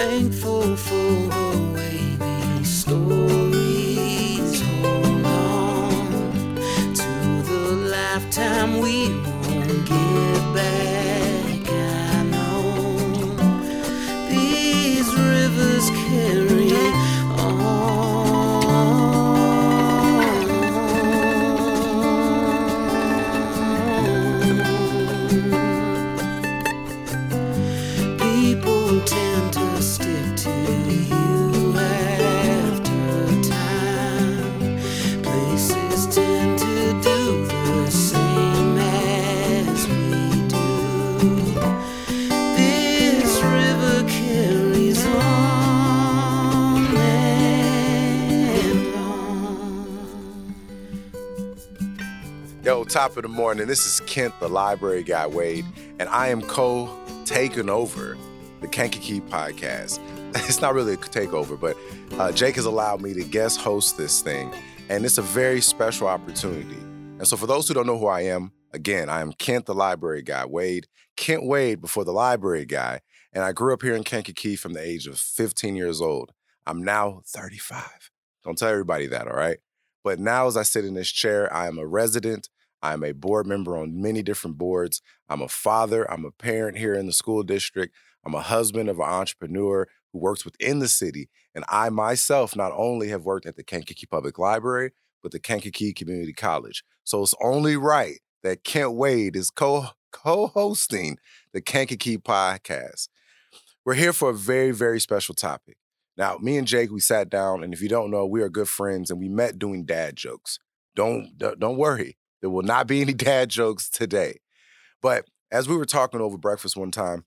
thankful for her wavy stories. Hold on to the lifetime we top of the morning. This is Kent, the library guy, Wade, and I am co taking over the Kankakee podcast. It's not really a takeover, but uh, Jake has allowed me to guest host this thing, and it's a very special opportunity. And so, for those who don't know who I am, again, I am Kent, the library guy, Wade, Kent Wade before the library guy, and I grew up here in Kankakee from the age of 15 years old. I'm now 35. Don't tell everybody that, all right? But now, as I sit in this chair, I am a resident. I'm a board member on many different boards. I'm a father. I'm a parent here in the school district. I'm a husband of an entrepreneur who works within the city. And I myself not only have worked at the Kankakee Public Library, but the Kankakee Community College. So it's only right that Kent Wade is co hosting the Kankakee podcast. We're here for a very, very special topic. Now, me and Jake, we sat down, and if you don't know, we are good friends, and we met doing dad jokes. Don't don't don't worry, there will not be any dad jokes today. But as we were talking over breakfast one time,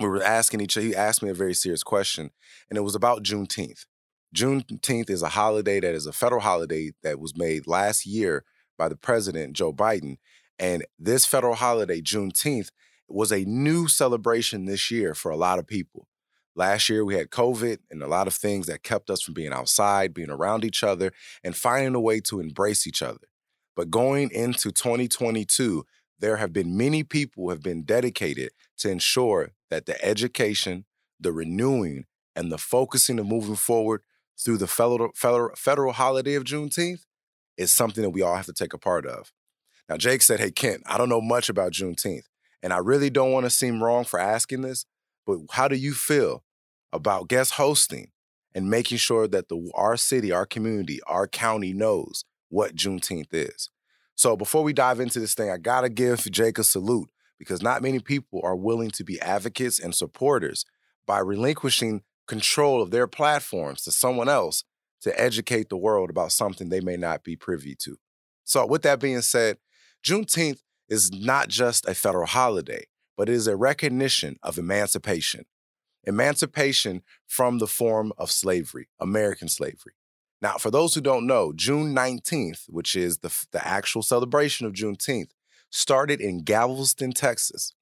we were asking each other. He asked me a very serious question, and it was about Juneteenth. Juneteenth is a holiday that is a federal holiday that was made last year by the president Joe Biden, and this federal holiday, Juneteenth, was a new celebration this year for a lot of people. Last year, we had COVID and a lot of things that kept us from being outside, being around each other, and finding a way to embrace each other. But going into 2022, there have been many people who have been dedicated to ensure that the education, the renewing, and the focusing of moving forward through the federal, federal, federal holiday of Juneteenth is something that we all have to take a part of. Now, Jake said, Hey, Kent, I don't know much about Juneteenth, and I really don't want to seem wrong for asking this, but how do you feel about guest hosting and making sure that the our city, our community, our county knows what Juneteenth is? So before we dive into this thing, I gotta give Jake a salute because not many people are willing to be advocates and supporters by relinquishing control of their platforms to someone else to educate the world about something they may not be privy to. So, with that being said, Juneteenth is not just a federal holiday, but it is a recognition of emancipation. Emancipation from the form of slavery, American slavery. Now, for those who don't know, June 19th, which is the, the actual celebration of Juneteenth, started in Galveston, Texas.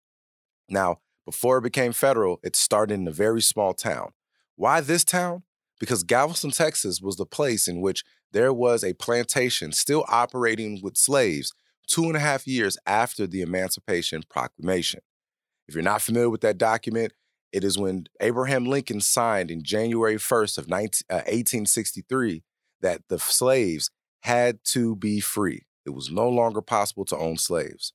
Now, before it became federal, it started in a very small town. Why this town? Because Galveston, Texas was the place in which there was a plantation still operating with slaves two and a half years after the Emancipation Proclamation. If you're not familiar with that document, it is when Abraham Lincoln signed in January 1st of 19, uh, 1863 that the slaves had to be free. It was no longer possible to own slaves.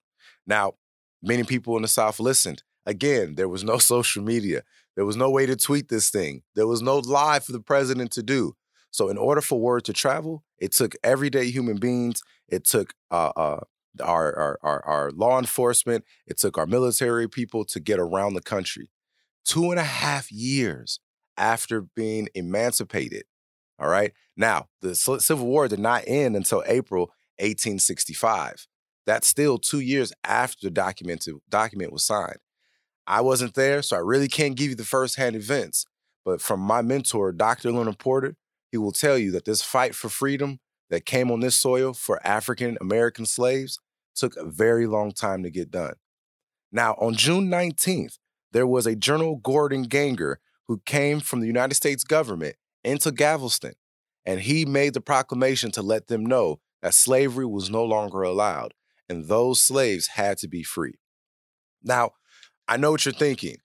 Now, many people in the South listened. Again, there was no social media. There was no way to tweet this thing. There was no live for the president to do. So, in order for word to travel, it took everyday human beings. It took uh, uh, our, our, our, our law enforcement. It took our military people to get around the country. Two and a half years after being emancipated. All right. Now, the Civil War did not end until April 1865. That's still two years after the document, document was signed. I wasn't there, so I really can't give you the firsthand events. But from my mentor, Dr. Leonard Porter, he will tell you that this fight for freedom that came on this soil for African American slaves took a very long time to get done. Now, on June 19th, there was a General Gordon Granger who came from the United States government into Galveston, and he made the proclamation to let them know that slavery was no longer allowed and those slaves had to be free. Now, I know what you're thinking.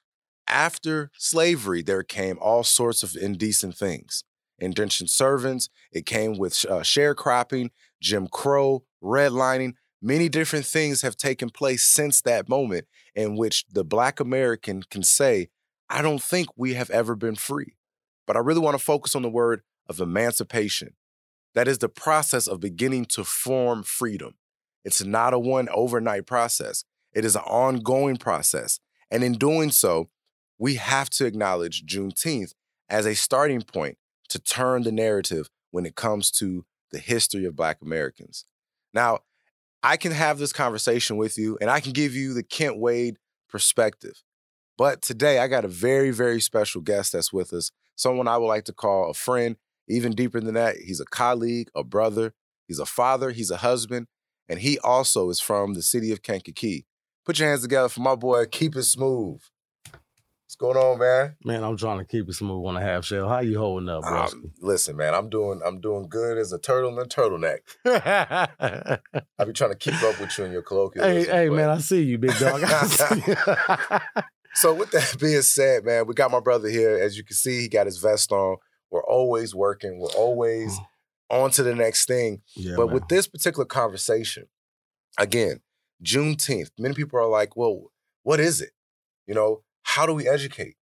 after slavery, there came all sorts of indecent things. Indentured servants, it came with uh, sharecropping, Jim Crow, redlining. Many different things have taken place since that moment in which the Black American can say, I don't think we have ever been free. But I really want to focus on the word of emancipation. That is the process of beginning to form freedom. It's not a one overnight process, it is an ongoing process. And in doing so, we have to acknowledge Juneteenth as a starting point to turn the narrative when it comes to the history of Black Americans. Now, I can have this conversation with you and I can give you the Kent Wade perspective. But today I got a very, very special guest that's with us, someone I would like to call a friend. Even deeper than that, he's a colleague, a brother, he's a father, he's a husband, and he also is from the city of Kankakee. Put your hands together for my boy, Keep It Smooth. What's going on, man? Man, I'm trying to keep it smooth on a half shell. How you holding up, bro? Um, listen, man, I'm doing I'm doing good as a turtle in a turtleneck. I be trying to keep up with you in your colloquial. hey, hey, but- man, I see you, big dog. I see you. So with that being said, man, we got my brother here. As you can see, he got his vest on. We're always working. We're always on to the next thing. yeah, but man. with this particular conversation, again, Juneteenth, many people are like, well, what is it? You know, how do we educate?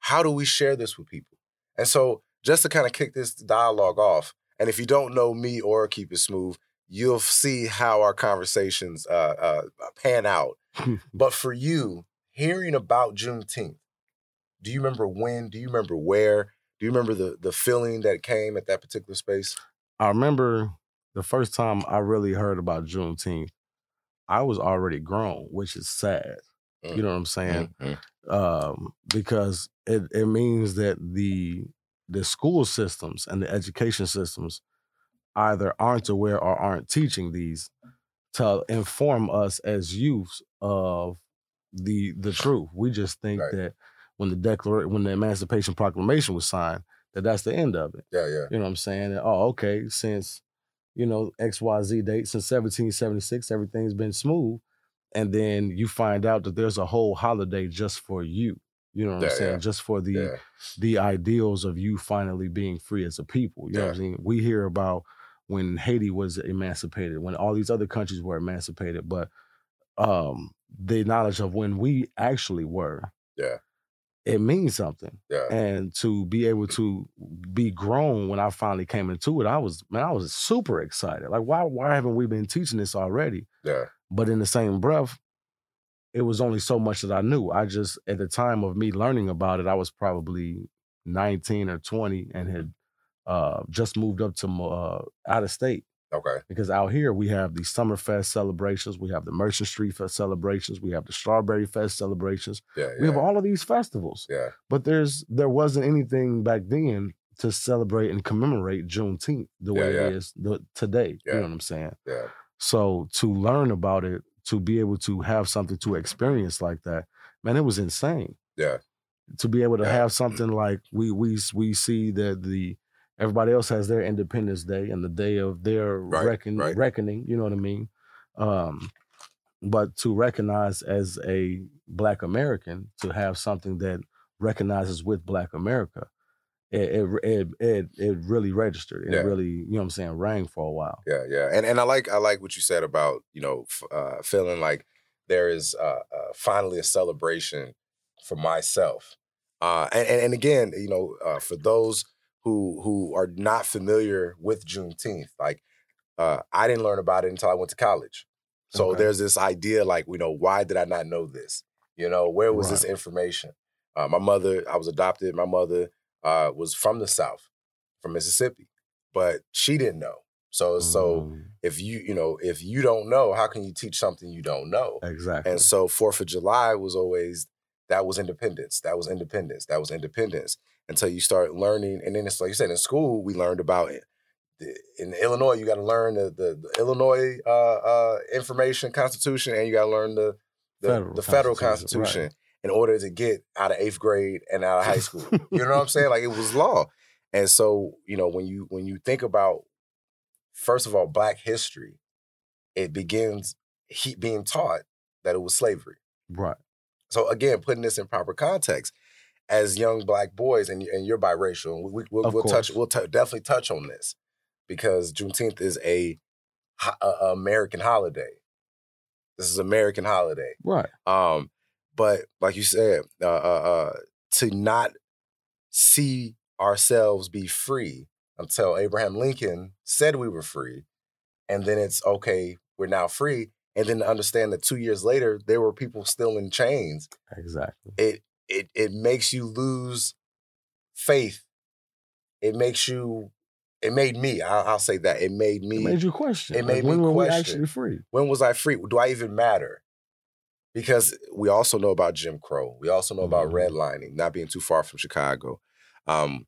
How do we share this with people? And so just to kind of kick this dialogue off, and if you don't know me or Keep It Smooth, you'll see how our conversations uh, uh, pan out. But for you, hearing about Juneteenth, do you remember when? Do you remember where? Do you remember the the feeling that came at that particular space? I remember the first time I really heard about Juneteenth, I was already grown, which is sad. You know what I'm saying? Mhm. um, because it, it means that the the school systems and the education systems either aren't aware or aren't teaching these to inform us as youths of the the truth. We just think Right. that when the declaration when the Emancipation Proclamation was signed, that that's the end of it. Yeah, yeah. You know what I'm saying? And, oh, okay, since you know XYZ date since 1776, everything's been smooth. And then you find out that there's a whole holiday just for you. You know what Yeah, I'm saying? yeah. Just for the Yeah. the ideals of you finally being free as a people. You know what I'm saying? We hear about when Haiti was emancipated, when all these other countries were emancipated, but um the knowledge of when we actually were, Yeah. it means something Yeah. and to be able to be grown when I finally came into it, I was man, I was super excited. Like, why why haven't we been teaching this already? Yeah. But in the same breath, it was only so much that I knew. I just at the time of me learning about it, I was probably 19 or 20 and had uh, just moved up to uh, out of state Okay. because out here we have the Summerfest celebrations, we have the Merchant Street Fest celebrations, we have the Strawberry Fest celebrations. Yeah. We have all of these festivals Yeah. but there's there wasn't anything back then to celebrate and commemorate Juneteenth the way Yeah, it yeah. is the, today. Yeah. You know what I'm saying? Yeah. So to learn about it, to be able to have something to experience like that, man, it was insane. Yeah. To be able to Yeah. have mm. something like we we we see that the everybody else has their Independence Day and the day of their Right, reckon, right. reckoning. You know what I mean? Um, but to recognize as a Black American to have something that recognizes with Black America, it it it it, it really registered. It Yeah. really, you know what I'm saying, rang for a while. Yeah, yeah, and and I like I like what you said about you know uh, feeling like there is uh, uh, finally a celebration for myself, uh, and, and and again, you know, uh, for those who who are not familiar with Juneteenth, like uh, I didn't learn about it until I went to college, so Okay. there's this idea like you know why did I not know this? You know, where was this information? Uh, my mother, I was adopted. My mother uh, was from the South, from Mississippi, but she didn't know. So so Mm, if you you know if you don't know how can you teach something you don't know exactly. and so fourth of july was always that was independence that was independence that was independence until you start learning and then it's like you said in school we learned about it. In illinois you got to learn the, the, the illinois uh, uh, information constitution and you got to learn the the Federal the federal Constitution, right. in order to get out of eighth grade and out of high school. You know what i'm saying? Like it was law. And so you know when you when you think about first of all black history it begins he being taught that it was slavery. Right. so again putting this in proper context as young black boys, and and you're biracial, we, we, we'll, we'll touch we'll t- definitely touch on this because Juneteenth is a, a- a American holiday. This is American holiday. Right. Um, but like you said, uh, uh, uh, to not see ourselves be free until Abraham Lincoln said we were free, and then it's okay, we're now free, and then to understand that two years later there were people still in chains. Exactly. It it it makes you lose faith. It makes you. It made me. I'll, I'll say that. It made me. It made you question. it like, made me when were we question. actually free? when was I free? Do I even matter? Because we also know about Jim Crow. We also know about Mhm. redlining, not being too far from Chicago. Um,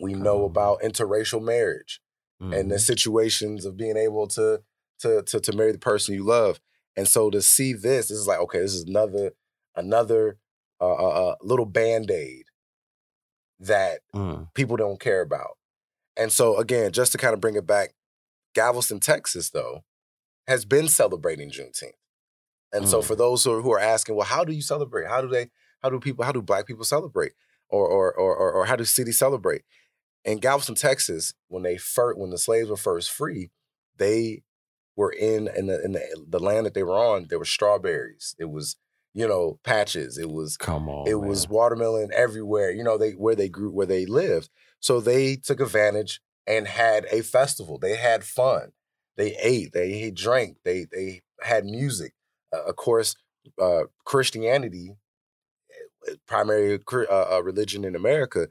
we know about interracial marriage and the Mhm. situations of being able to, to to to marry the person you love. And so to see this, this is like okay, this is another another uh, uh, uh, little band aid that Mm. people don't care about. And so again, just to kind of bring it back, Galveston, Texas, though, has been celebrating Juneteenth. And so Mm. for those who are, who are asking, well, how do you celebrate? How do they? How do people? How do Black people celebrate? Or or or or, or how do cities celebrate? In Galveston, Texas, when they first when the slaves were first free, they were in in the in the, the land that they were on. There were strawberries. It was you know patches. It was Come on. it was watermelon everywhere you know they where they grew where they lived. So they took advantage and had a festival. They had fun. They ate they drank they they had music. Uh, of course uh, christianity eh, primary uh, uh, religion in america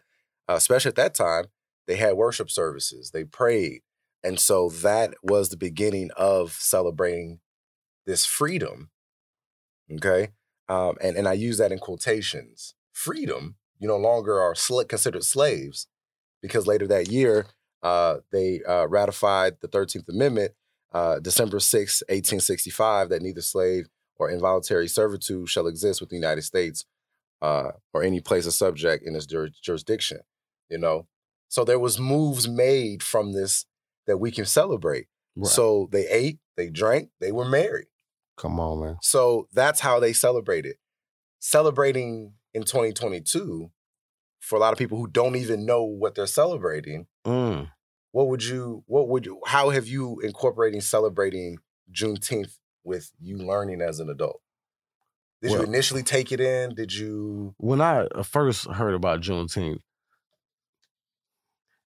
uh, especially at that time they had worship services they prayed. And so that was the beginning of celebrating this freedom okay um, and, and I use that in quotations. Freedom, you no longer are sl- considered slaves because later that year, uh, they uh, ratified the 13th Amendment, uh, December 6, 1865, that neither slave or involuntary servitude shall exist with the United States uh, or any place or subject in its jur- jurisdiction, you know? So there was moves made from this that we can celebrate. Right. So they ate, they drank, they were married. Come on, man. So that's how they celebrated. Celebrating in 2022, for a lot of people who don't even know what they're celebrating, Mm. what would you, what would you, how have you incorporating celebrating Juneteenth with you learning as an adult? Did you initially take it in? Did you, When I uh, first heard about Juneteenth,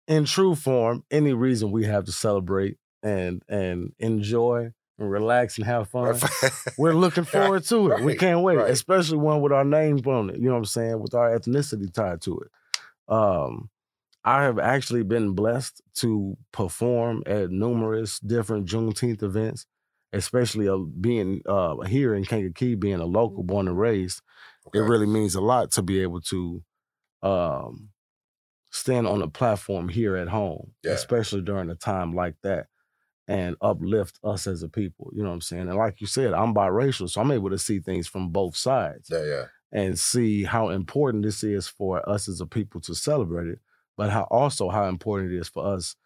in true form, any reason we have to celebrate and and enjoy and relax and have fun, we're looking forward to it. we can't wait, right. especially one with our names on it. You know what I'm saying? With our ethnicity tied to it. Um, I have actually been blessed to perform at numerous different Juneteenth events, especially uh, being uh, here in Kankakee, being a local, born and raised. It really means a lot to be able to um, stand on a platform here at home, Yeah. especially during a time like that, and uplift us as a people. You know what I'm saying? And like you said, I'm biracial, so I'm able to see things from both sides yeah, yeah, and see how important this is for us as a people to celebrate it, but how also how important it is for us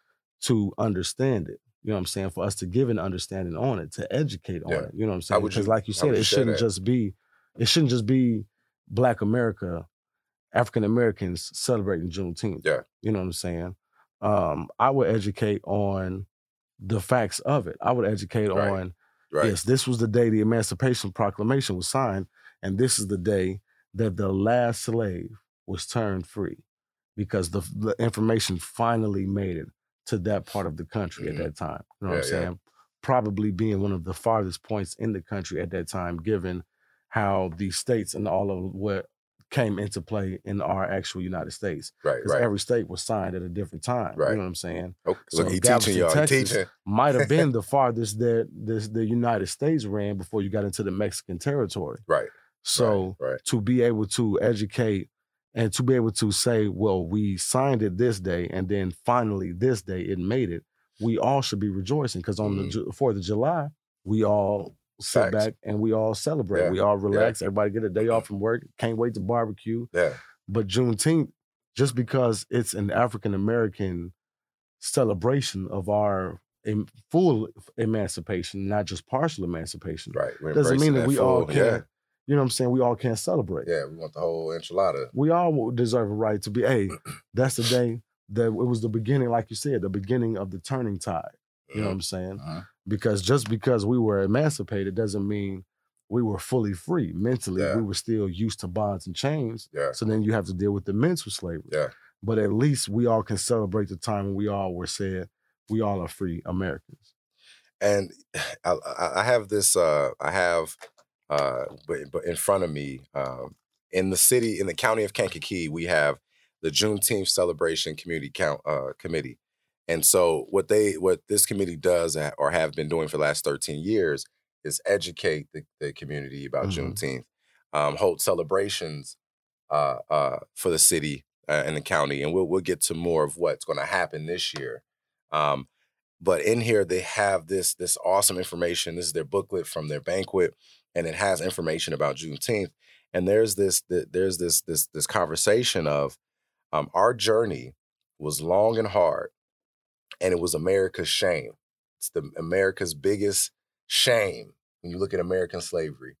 to understand it. You know what I'm saying? For us to give an understanding on it, to educate on it. You know what I'm saying? Because like you said, it shouldn't that? just be it shouldn't just be Black America, African Americans celebrating Juneteenth. Yeah. You know what I'm saying? Um, I would educate on the facts of it. I would educate Right. on right. Yes, this was the day the Emancipation Proclamation was signed, and this is the day that the last slave was turned free because the, the information finally made it to that part of the country Mhm. at that time. You know what I'm Yeah, yeah. saying? Probably being one of the farthest points in the country at that time, given how the states and all of what came into play in our actual United States. Right, Because right. every state was signed at a different time. Right. You know what I'm saying? Okay, so look, he Galveston, teaching y'all. He Texas, teaching. might have been the farthest that this the United States ran before you got into the Mexican territory. Right. So right, right. to be able to educate and to be able to say, well, we signed it this day, and then finally this day it made it. We all should be rejoicing because on Mhm. the Fourth of July, we all sit Facts. back and we all celebrate. Yeah, We all relax. Everybody get a day off from work. Can't wait to barbecue. Yeah. But Juneteenth, just because it's an African American celebration of our em- full emancipation, not just partial emancipation, Right. We're doesn't mean embracing that we all can't. you know what I'm saying, we all can't celebrate. Yeah, we want the whole enchilada. We all deserve a right to be, hey, that's the day that it was the beginning, like you said, the beginning of the turning tide. You know what I'm saying? Mhm. Because just because we were emancipated doesn't mean we were fully free. Mentally, Yeah. we were still used to bonds and chains. Yeah. So then you have to deal with the mental slavery. Yeah. But at least we all can celebrate the time when we all were said, we all are free Americans. and I, I have this. Uh, I have, uh, but, but in front of me, um, in the city, in the county of Kankakee, we have the Juneteenth celebration community count uh, committee, and so what they what this committee does or have been doing for the last thirteen years is educate the, the community about Mhm. Juneteenth, um, hold celebrations uh, uh, for the city uh, and the county, and we'll we'll get to more of what's going to happen this year. Um, but in here they have this this awesome information. This is their booklet from their banquet, and it has information about Juneteenth. And there's this th- there's this this this conversation of um, our journey was long and hard, and it was America's shame. It's the America's biggest shame when you look at American slavery,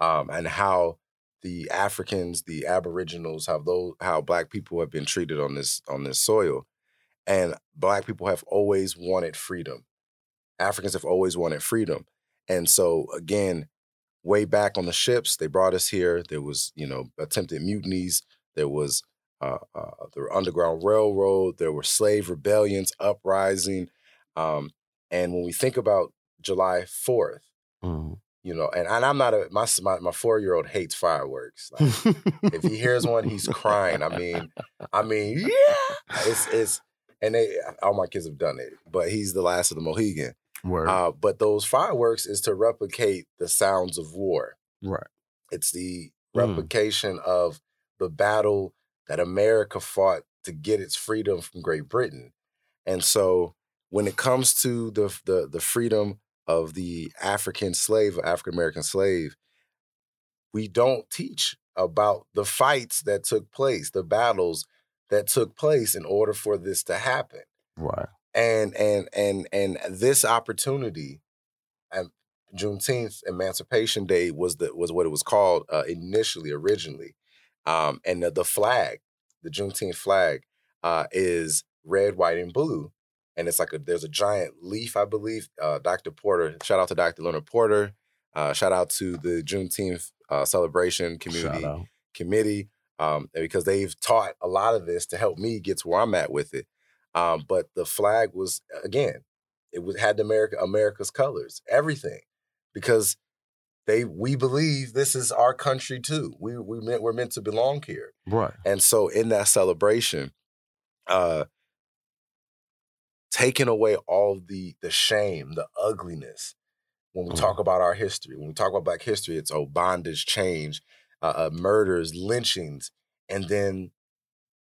um, and how the Africans, the Aboriginals, how those how Black people have been treated on this on this soil and black people have always wanted freedom africans have always wanted freedom and so again way back on the ships they brought us here there was you know attempted mutinies there was uh, uh, the underground railroad there were slave rebellions uprising um, and when we think about july 4th Mhm. you know and, and i'm not a my my, my four-year-old hates fireworks like, if he hears one, he's crying. I mean, I mean, yeah, it's it's and they all my kids have done it, but he's the last of the Mohegan. Uh, but those fireworks is to replicate the sounds of war. right. It's the Mm. replication of the battle that America fought to get its freedom from Great Britain. And so when it comes to the the, the freedom of the African slave, African American slave, we don't teach about the fights that took place, the battles that took place in order for this to happen Right. and and and and this opportunity and Juneteenth Emancipation Day was the was what it was called uh, initially originally um, and the, the flag the Juneteenth flag uh, is red white and blue and it's like a there's a giant leaf I believe uh, Dr. Porter shout out to Dr. Leonard Porter uh, shout out to the Juneteenth uh, celebration community committee um, because they've taught a lot of this to help me get to where I'm at with it. Um, but the flag was again, it was had America America's colors, everything, because they we believe this is our country too. We we meant we're meant to belong here, Right. and so in that celebration, uh, taking away all the the shame, the ugliness. When we Mhm. talk about our history, when we talk about Black history, it's oh bondage, change, uh, uh, murders, lynchings, and then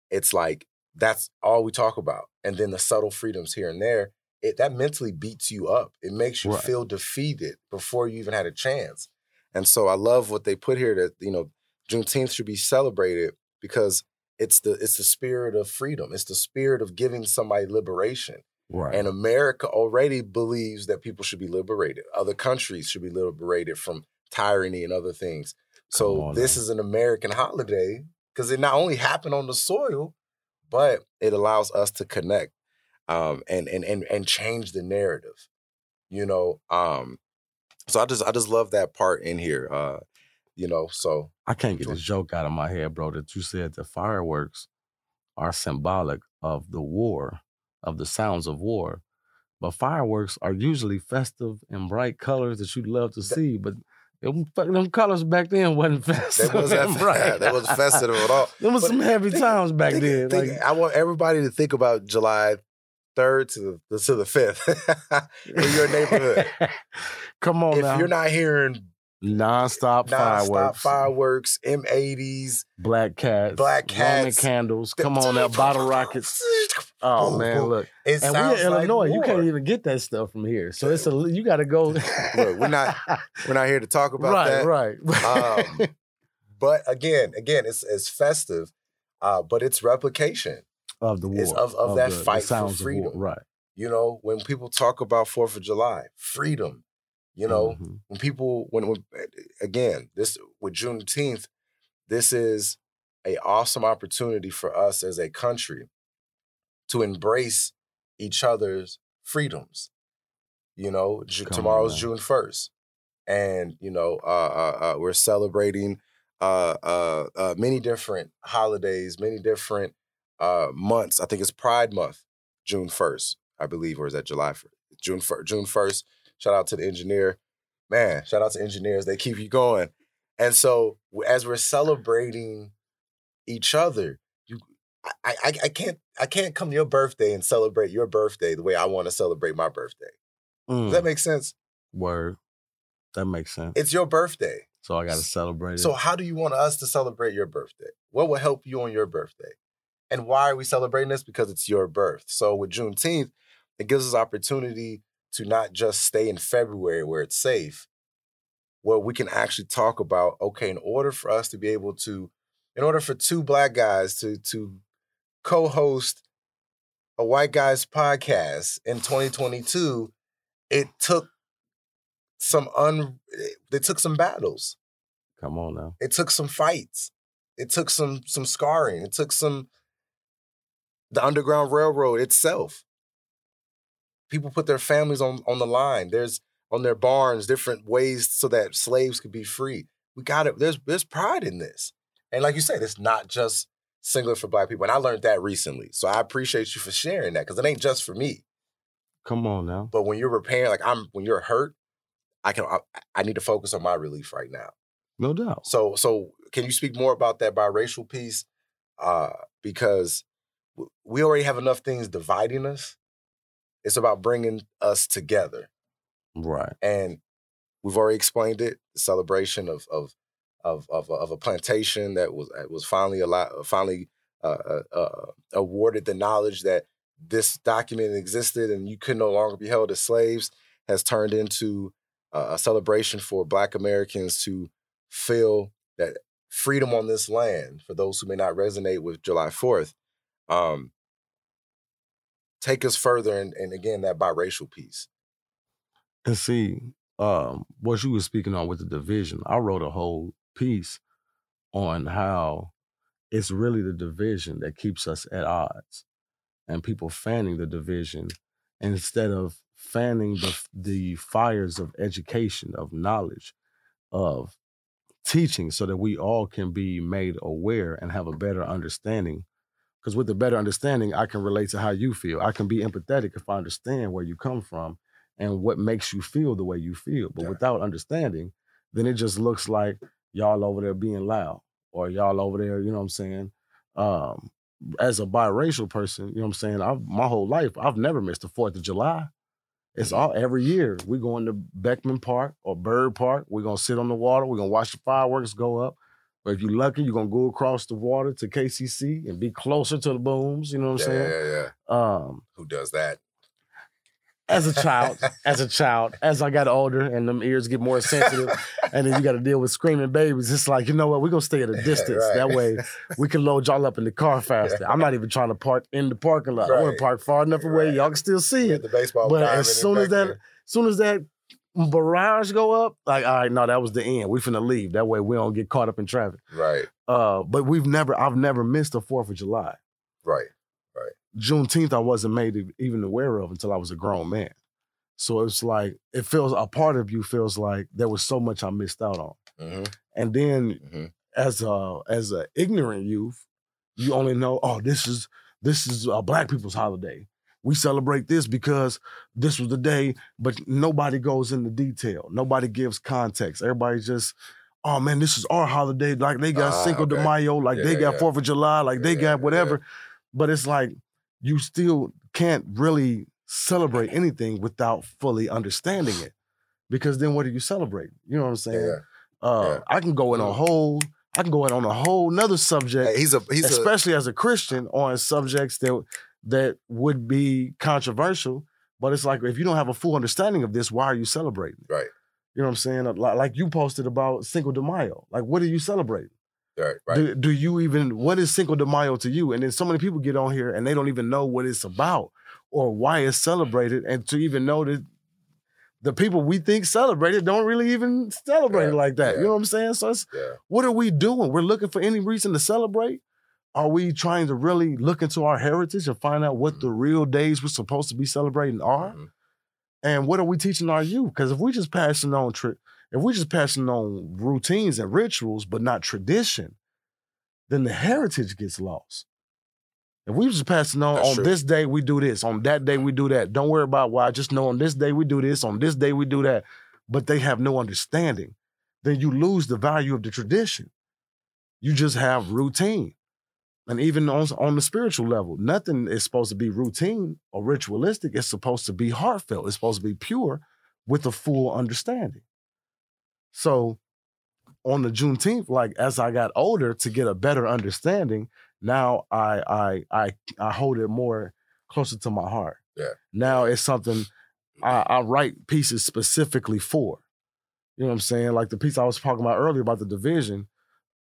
it's like that's all we talk about. And then the subtle freedoms here and there, it that mentally beats you up. It makes you Right. feel defeated before you even had a chance. And so I love what they put here that you know Juneteenth should be celebrated because it's the it's the spirit of freedom. It's the spirit of giving somebody liberation. Right. And America already believes that people should be liberated. Other countries should be liberated from tyranny and other things. So on this now. is an American holiday because it not only happened on the soil, but it allows us to connect um, and and and and change the narrative. You know, um, so I just I just love that part in here. Uh, you know, so I can't get this joke out of my head, bro, that you said the fireworks are symbolic of the war, of the sounds of war. But fireworks are usually festive and bright colors that you'd love to see. But them, them colors back then wasn't festive. that was and bright. that was festive at all. There was But some heavy think- times back think- then. think- like, I want everybody to think about July third to the to the fifth in your neighborhood. Come on if now. you're not hearing nonstop, nonstop fireworks, fireworks, M80s, black cats, Black Roman cats. candles. Come on now, bottle rockets. Oh Boom, man, boom. look. It And we're in Illinois. like you can't even get that stuff from here. So it's a you got to go. Look, we're not we're not here to talk about right, that. right, Um, but again, again, it's it's festive, uh, but it's replication. Of the war, it's of- of that the- the fight for of war. freedom. Right. You know, when people talk about Fourth of July, freedom. You know, Mhm. when people when, when again this with Juneteenth, this is a awesome opportunity for us as a country to embrace each other's freedoms. You know, Ju- Come on tomorrow's. June first, and you know uh, uh, uh, we're celebrating uh, uh, uh, many different holidays, many different uh, months. I think it's Pride Month, June first, I believe, or is that July? 1st? June first. June first. Shout out to the engineer, man. Shout out to engineers. They keep you going. And so as we're celebrating each other, you, I, I, I can't, I can't come to your birthday and celebrate your birthday the way I want to celebrate my birthday. Does Mm, that make sense? word. That makes sense. It's your birthday. so I got to celebrate it. So how do you want us to celebrate your birthday? What will help you on your birthday? And why are we celebrating this? Because it's your birth. So with Juneteenth, it gives us opportunity to not just stay in February where it's safe, where we can actually talk about, okay, in order for us to be able to, in order for two black guys to to co-host a white guy's podcast in 2022, it took some un they took some battles Come on now. it took some fights it took some some scarring it took some the underground railroad itself. People put their families on on the line. There's on their barns different ways so that slaves could be free. We got it there's there's pride in this. And like you said it's not just singular for black people and i learned that recently. So i appreciate you for sharing that because it ain't just for me. Come on now. but when you're repairing like i'm when you're hurt i can I, I need to focus on my relief right now. No doubt. so, so can you speak more about that biracial piece? Uh, because we already have enough things dividing us. It's about bringing us together, Right. and we've already explained it. The celebration of of of of, of a plantation that was uh, was finally allowed, finally uh, uh, uh, awarded the knowledge that this document existed and you could no longer be held as slaves has turned into uh, a celebration for Black Americans to feel that freedom on this land. For those who may not resonate with July Fourth, um, take us further, and, and again that biracial piece. And see, um, what you were speaking on with the division, I wrote a whole piece on how it's really the division that keeps us at odds, and people fanning the division instead of fanning the the fires of education, of knowledge, of teaching, so that we all can be made aware and have a better understanding. Because with the better understanding, I can relate to how you feel. I can be empathetic if I understand where you come from and what makes you feel the way you feel. But Yeah. without understanding, then it just looks like y'all over there being loud or y'all over there, you know what I'm saying? Um, as a biracial person, you know what I'm saying? I've, my whole life, I've never missed the 4th of July. It's all every year. we going to Beckman Park or Bird Park. We're going to sit on the water. We're going to watch the fireworks go up. But if you're lucky, you're going to go across the water to KCC and be closer to the booms. You know what I'm yeah, saying? yeah, yeah. Um, Who does that? as a child, as a child, as I got older and them ears get more sensitive, and then you got to deal with screaming babies. It's like you know what? We're gonna stay at a distance. Right. That way we can load y'all up in the car faster. I'm not even trying to park in the parking lot. I want Right. to park far enough away Right. y'all can still see it. the baseball But as soon as that, Beckman. soon as that barrage go up, like all right, no, that was the end. We finna leave. That way we don't get caught up in traffic. right, Uh, but we've never, I've never missed the Fourth of July. right, Right. Juneteenth I wasn't made even aware of until I was a grown man. So it's like it feels a part of you feels like there was so much I missed out on. hmm And then hmm as a as a ignorant youth, you only know, oh, this is this is a black people's holiday. We celebrate this because this was the day, but nobody goes into detail. Nobody gives context. Everybody just, oh man, this is our holiday. Like they got Ah, Cinco de. Mayo, like they got yeah. Fourth of July, like they Yeah, got yeah. whatever. But it's like you still can't really celebrate anything without fully understanding it. Because then what do you celebrate? You know what I'm saying? Yeah. Uh, Yeah. I can go in a whole, I can go in on a whole nother subject, Hey, he's a he's a especially as a Christian, on subjects that that would be controversial. But it's like if you don't have a full understanding of this, why are you celebrating? right, You know what I'm saying? Like, you posted about Cinco de Mayo. Like, what are you celebrating? right, right. Do, do you even what is Cinco de Mayo to you? And then so many people get on here and they don't even know what it's about or why it's celebrated, and to even know that the people we think celebrate it don't really even celebrate it like that. yeah. You know what I'm saying? So it's Yeah. what are we doing? We're looking for any reason to celebrate. Are we trying to really look into our heritage and find out what the real days we're supposed to be celebrating are? Mhm. And what are we teaching our youth? Because if we just passing on tri- if we just passing on routines and rituals, but not tradition, then the heritage gets lost. If we just passing on That's on true. this day we do this, on that day we do that. Don't worry about why. Just know on this day we do this, on this day we do that. But they have no understanding. Then you lose the value of the tradition. You just have routine. And even on, on the spiritual level, nothing is supposed to be routine or ritualistic. It's supposed to be heartfelt. It's supposed to be pure with a full understanding. So on the Juneteenth, like as I got older to get a better understanding, now I I I I hold it more closer to my heart. Yeah. Now it's something I, I write pieces specifically for. You know what I'm saying? Like the piece I was talking about earlier about the division.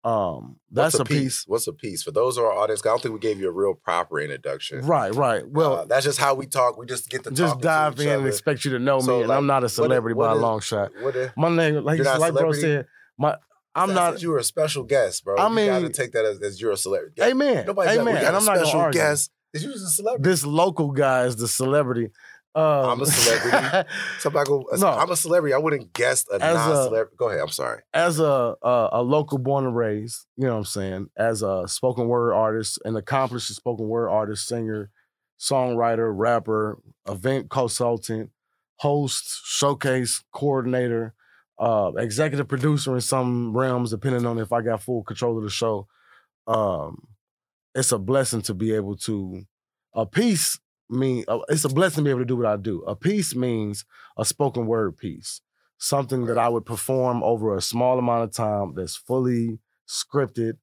Um, that's What's a piece. What's a piece? For those of our audience, I don't think we gave you a real proper introduction. Right, right. Well, Uh, that's just how we talk. We just get to just dive in and expect you to know So, me, and like, I'm not a celebrity what by is- a long shot. What My name, like, like bro said, my I'm not. You were a special guest, bro. I you gotta mean- take that as, as you're a celebrity. Amen. Nobody's like, Amen. got and a I'm not special guest. Is you a celebrity? This local guy is the celebrity. Um, I'm a celebrity. Somebody go. No. I'm a celebrity. I wouldn't guess a As non-celebrity. Go ahead. I'm sorry. as a, a a local born and raised, you know what I'm saying, as a spoken word artist, an accomplished spoken word artist, singer, songwriter, rapper, event consultant, host, showcase coordinator, uh, executive producer in some realms, depending on if I got full control of the show. Um, it's a blessing to be able to a piece mean uh, it's a blessing to be able to do what I do. A piece means a spoken word piece something that I would perform over a small amount of time that's fully scripted,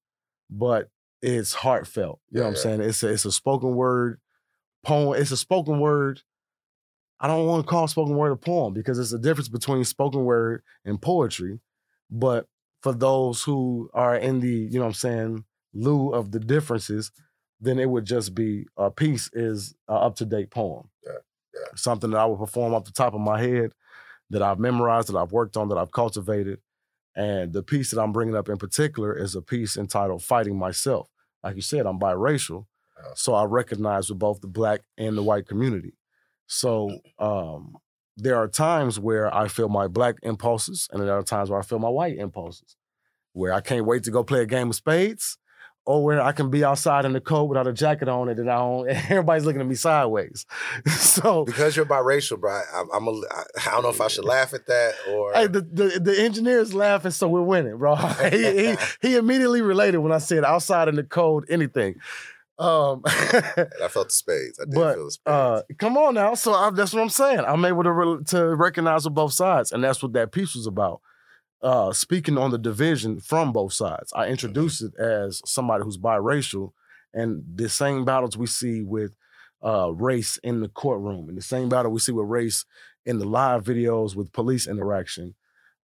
but it's heartfelt. You know what I'm Yeah, saying? It's a, it's a spoken word poem. It's a spoken word. I don't want to call spoken word a poem because it's a difference between spoken word and poetry. But for those who are in the, you know what I'm saying, lieu of the differences, then it would just be uh, a piece is an up to date poem. Yeah, yeah. Something that I would perform off the top of my head that I've memorized, that I've worked on, that I've cultivated. And the piece that I'm bringing up in particular is a piece entitled Fighting Myself. Like you said, I'm biracial. Oh. So I recognize with both the black and the white community. So mm-hmm. um, there are times where I feel my black impulses, and there are times where I feel my white impulses, where I can't wait to go play a game of spades, or where I can be outside in the cold without a jacket on and, then I don't, and everybody's looking at me sideways. so Because you're biracial, bro. I, I'm a. I I don't know if I should laugh at that or. Hey, the, the the engineer is laughing, so we're winning, bro. he, he he immediately related when I said outside in the cold, anything. Um, I felt the spades. I did but feel the spades. uh, come on now. So I, that's what I'm saying. I'm able to re- to recognize with both sides, and that's what that piece was about. Uh, speaking on the division from both sides, I introduced it as somebody who's biracial, and the same battles we see with uh, race in the courtroom, and the same battle we see with race in the live videos with police interaction.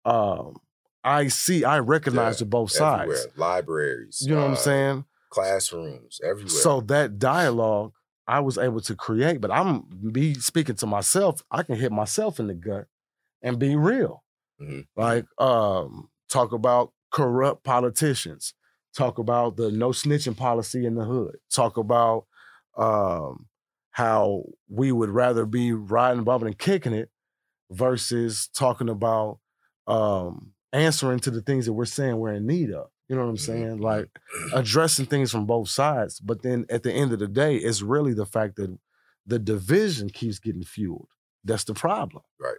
Um, I see, I recognize Yeah, with both everywhere. sides. Libraries. You know what I'm uh, saying? Classrooms everywhere. So that dialogue I was able to create, but I'm be speaking to myself. I can hit myself in the gut and be real. Mhm. Like um, talk about corrupt politicians. Talk about the no snitching policy in the hood. Talk about um, how we would rather be riding, bumping, and kicking it versus talking about um, answering to the things that we're saying we're in need of. You know what I'm Mhm. saying? Like addressing things from both sides. But then at the end of the day, it's really the fact that the division keeps getting fueled. That's the problem. Right.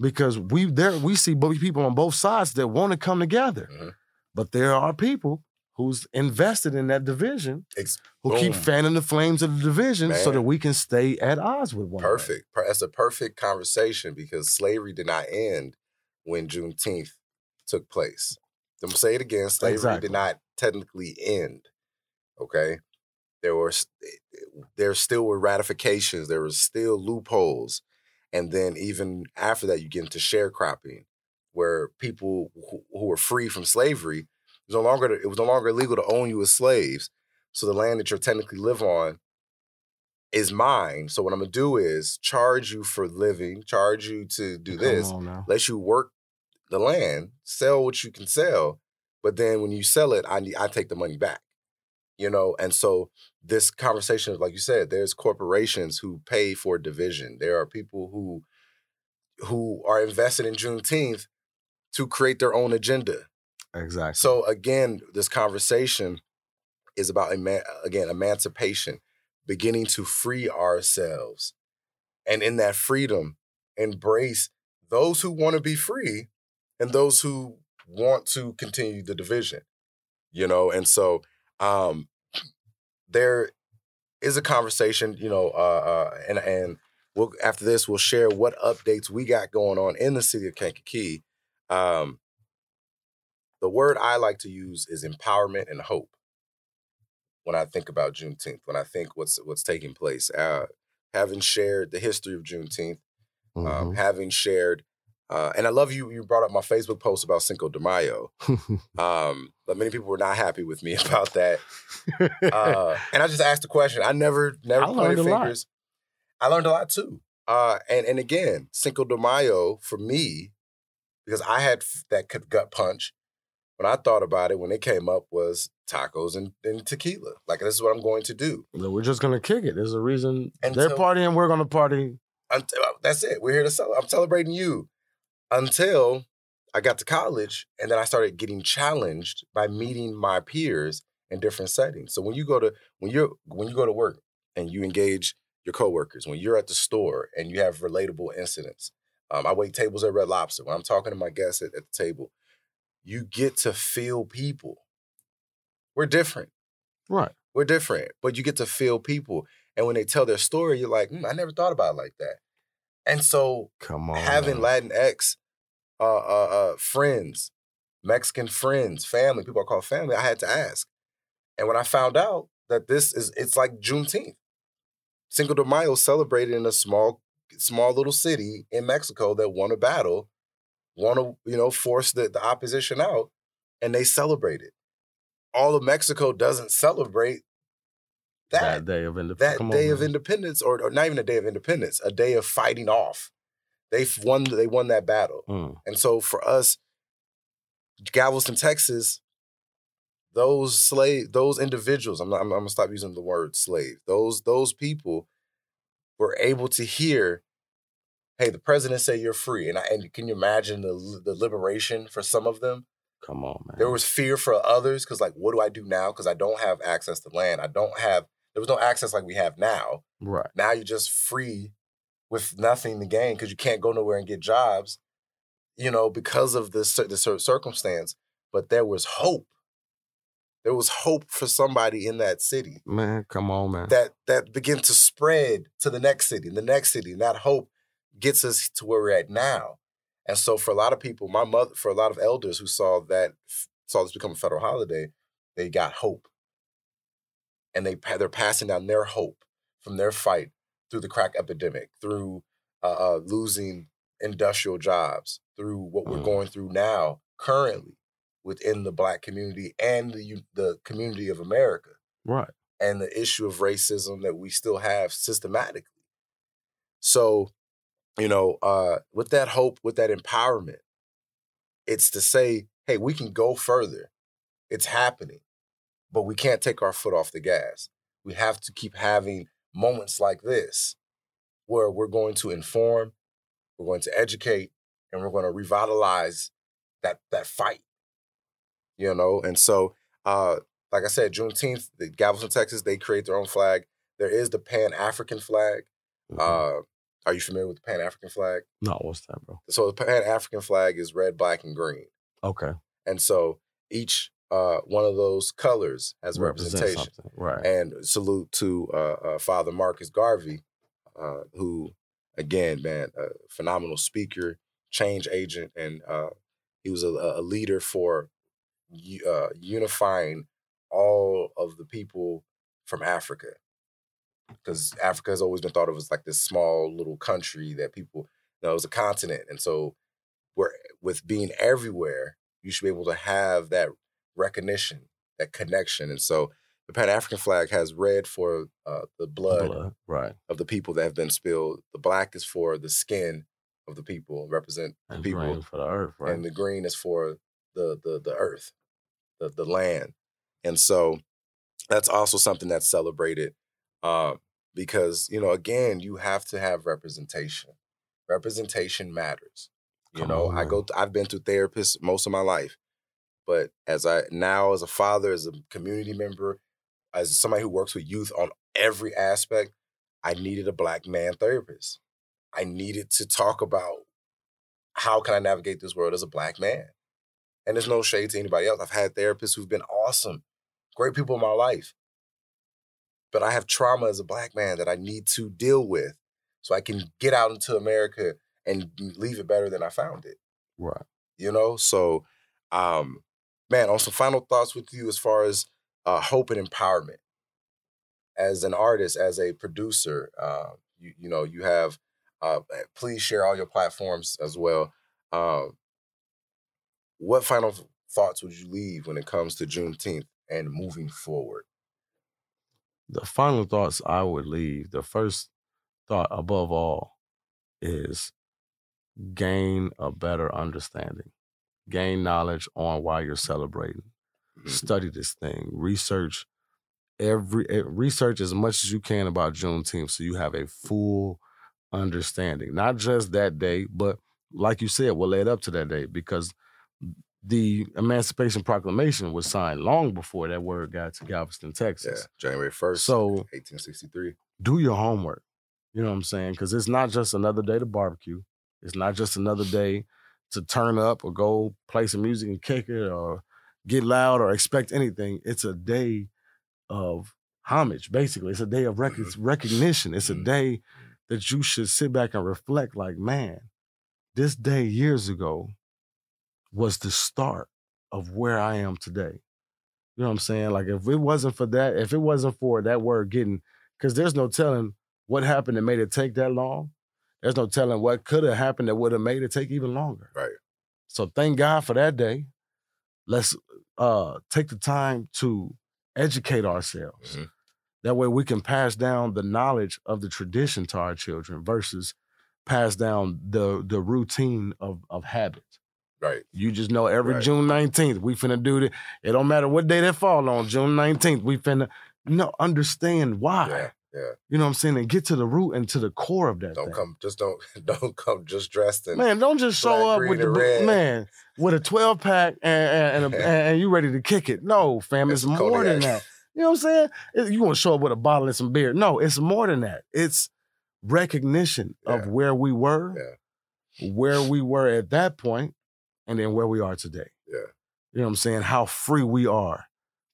Because we there we see people on both sides that want to come together. Mhm. But there are people who's invested in that division Ex- who keep fanning the flames of the division so that we can stay at odds with one. Perfect. Per- That's a perfect conversation because slavery did not end when Juneteenth took place. I'm gonna say it again. Slavery Exactly. did not technically end. Okay, there were there still were ratifications. There were still loopholes, and then even after that, you get into sharecropping, where people who, who were free from slavery it was no longer it was no longer illegal to own you as slaves. So the land that you're technically live on is mine. So what I'm gonna do is charge you for living, charge you to do Come this, let you work the land, sell what you can sell, but then when you sell it, I need I take the money back. You know, and so this conversation, like you said, there's corporations who pay for division. There are people who who are invested in Juneteenth to create their own agenda. Exactly. So again, this conversation is about eman- again emancipation, beginning to free ourselves, and in that freedom, embrace those who want to be free and those who want to continue the division. You know, and so um, there is a conversation. You know, uh, uh, and and we'll after this we'll share what updates we got going on in the city of Kankakee. Um, the word I like to use is empowerment and hope. When I think about Juneteenth, when I think what's what's taking place, uh, having shared the history of Juneteenth, um, Mhm. having shared, uh, and I love you. You brought up my Facebook post about Cinco de Mayo, um, but many people were not happy with me about that. Uh, and I just asked the question. I never, never I pointed a lot. fingers. I learned a lot too. Uh, and and again, Cinco de Mayo for me, because I had f- that gut- punch when I thought about it when it came up was tacos and, and tequila. Like this is what I'm going to do. We're just gonna kick it. There's a reason they're partying. We're gonna party. Until, that's it. We're here to celebrate. I'm celebrating you. Until I got to college, and then I started getting challenged by meeting my peers in different settings. So when you go to when you're when you go to work and you engage your coworkers, when you're at the store and you have relatable incidents, um, I wait tables at Red Lobster. When I'm talking to my guests at, at the table, you get to feel people. We're different. Right. We're different, but you get to feel people. And when they tell their story, you're like, "Hmm, I never thought about it like that. And so Come on. having. Latinx uh, uh, uh, friends, Mexican friends, family, people I call family, I had to ask. And when I found out that this is, it's like Juneteenth. Cinco de Mayo celebrated in a small, small little city in Mexico that won a battle, want to, you know, force the, the opposition out, and they celebrated. All of Mexico doesn't celebrate that, day of independence. that day on, of independence, or, or not even a day of independence, a day of fighting off. They won. They won that battle, Mm. and so for us, Galveston, Texas, those slave, those individuals. I'm, not, I'm, I'm gonna stop using the word slave. Those those people were able to hear, "Hey, the president said you're free," and I, and can you imagine the the liberation for some of them? Come on, man. There was fear for others because, like, what do I do now? Because I don't have access to land. I don't have. There was no access like we have now. right. Now you're just free with nothing to gain because you can't go nowhere and get jobs, you know, because of this, cir- circumstance. But there was hope. There was hope for somebody in that city Man, come on, man. that that began to spread to the next city, the next city, and that hope gets us to where we're at now. And so, for a lot of people, my mother, for a lot of elders who saw that saw this become a federal holiday, they got hope, and they they're passing down their hope from their fight through the crack epidemic, through uh, uh, losing industrial jobs, through what we're Mm. going through now, currently within the Black community and the the community of America right. and the issue of racism that we still have systematically. So, you know, uh, with that hope, with that empowerment, it's to say, hey, we can go further. It's happening, but we can't take our foot off the gas. We have to keep having moments like this where we're going to inform, we're going to educate, and we're going to revitalize that that fight. You know, and so uh, like I said, Juneteenth, the Galveston, Texas, they create their own flag. There is the Pan African flag. Mhm. Uh, are you familiar with the Pan African flag? no, what's that, bro? So the Pan African flag is red, black, and green, Okay. and so each uh, one of those colors as Represent representation. something. Right. And salute to uh, uh, Father Marcus Garvey, uh, who, again, man, a phenomenal speaker, change agent, and uh, he was a, a leader for uh, unifying all of the people from Africa. Because Africa has always been thought of as like this small little country that people, you know, it was a continent. And so, we're, with being everywhere, you should be able to have that recognition, that connection. And so, the Pan African flag has red for uh, the blood, Blood. Right. of the people that have been spilled. The black is for the skin of the people, represent the And people, green for the earth, right? and the green is for the the the earth, the the land. And so that's also something that's celebrated uh, because you know again you have to have representation. Representation matters. You Come know, on, I go. th- I've been through therapists most of my life, but as I now as a father, as a community member, as somebody who works with youth on every aspect, I needed a black man therapist. I needed to talk about how can I navigate this world as a black man. And there's no shade to anybody else. I've had therapists who've been awesome, great people in my life. But I have trauma as a black man that I need to deal with so I can get out into America and leave it better than I found it right. you know so um man on some final thoughts with you as far as uh hope and empowerment. As an artist as a producer uh you, you know you have uh please share all your platforms as well. Um what final thoughts would you leave when it comes to juneteenth and moving forward? The final thoughts I would leave, the first thought above all is gain a better understanding, gain knowledge on why you're celebrating. Mhm. Study this thing, research every eh, research as much as you can about Juneteenth so you have a full understanding. Not just that day, but like you said, what led up to that day, because the Emancipation Proclamation was signed long before that word got to Galveston, Texas. yeah january 1st So 1863 do your homework. You know what I'm saying? Because it's not just another day to barbecue. It's not just another day to turn up or go play some music and kick it or get loud or expect anything. It's a day of homage, basically. It's a day of rec- recognition. It's a Mhm. day that you should sit back and reflect like, man, this day years ago was the start of where I am today. You know what I'm saying? Like if it wasn't for that, if it wasn't for that word getting, because there's no telling what happened that made it take that long. There's no telling what could have happened that would have made it take even longer. Right. So thank God for that day. Let's uh take the time to educate ourselves. Mhm. That way we can pass down the knowledge of the tradition to our children versus pass down the the routine of of habit. right You just know every Right. June 19th, we finna do it. It don't matter what day that fall on, June 19th, we finna no understand why. yeah yeah You know what I'm saying? And get to the root and to the core of that. don't thing. come just don't don't come just dressed in Man, don't just show black, up with the red. man with a 12 pack and and, and, a- and you ready to kick it. No, fam, it's It's more than that. You know what I'm saying? You want to show up with a bottle and some beer. No, it's more than that. It's recognition of where we were, Yeah. where we were at that point, and then where we are today. Yeah. You know what I'm saying? How free we are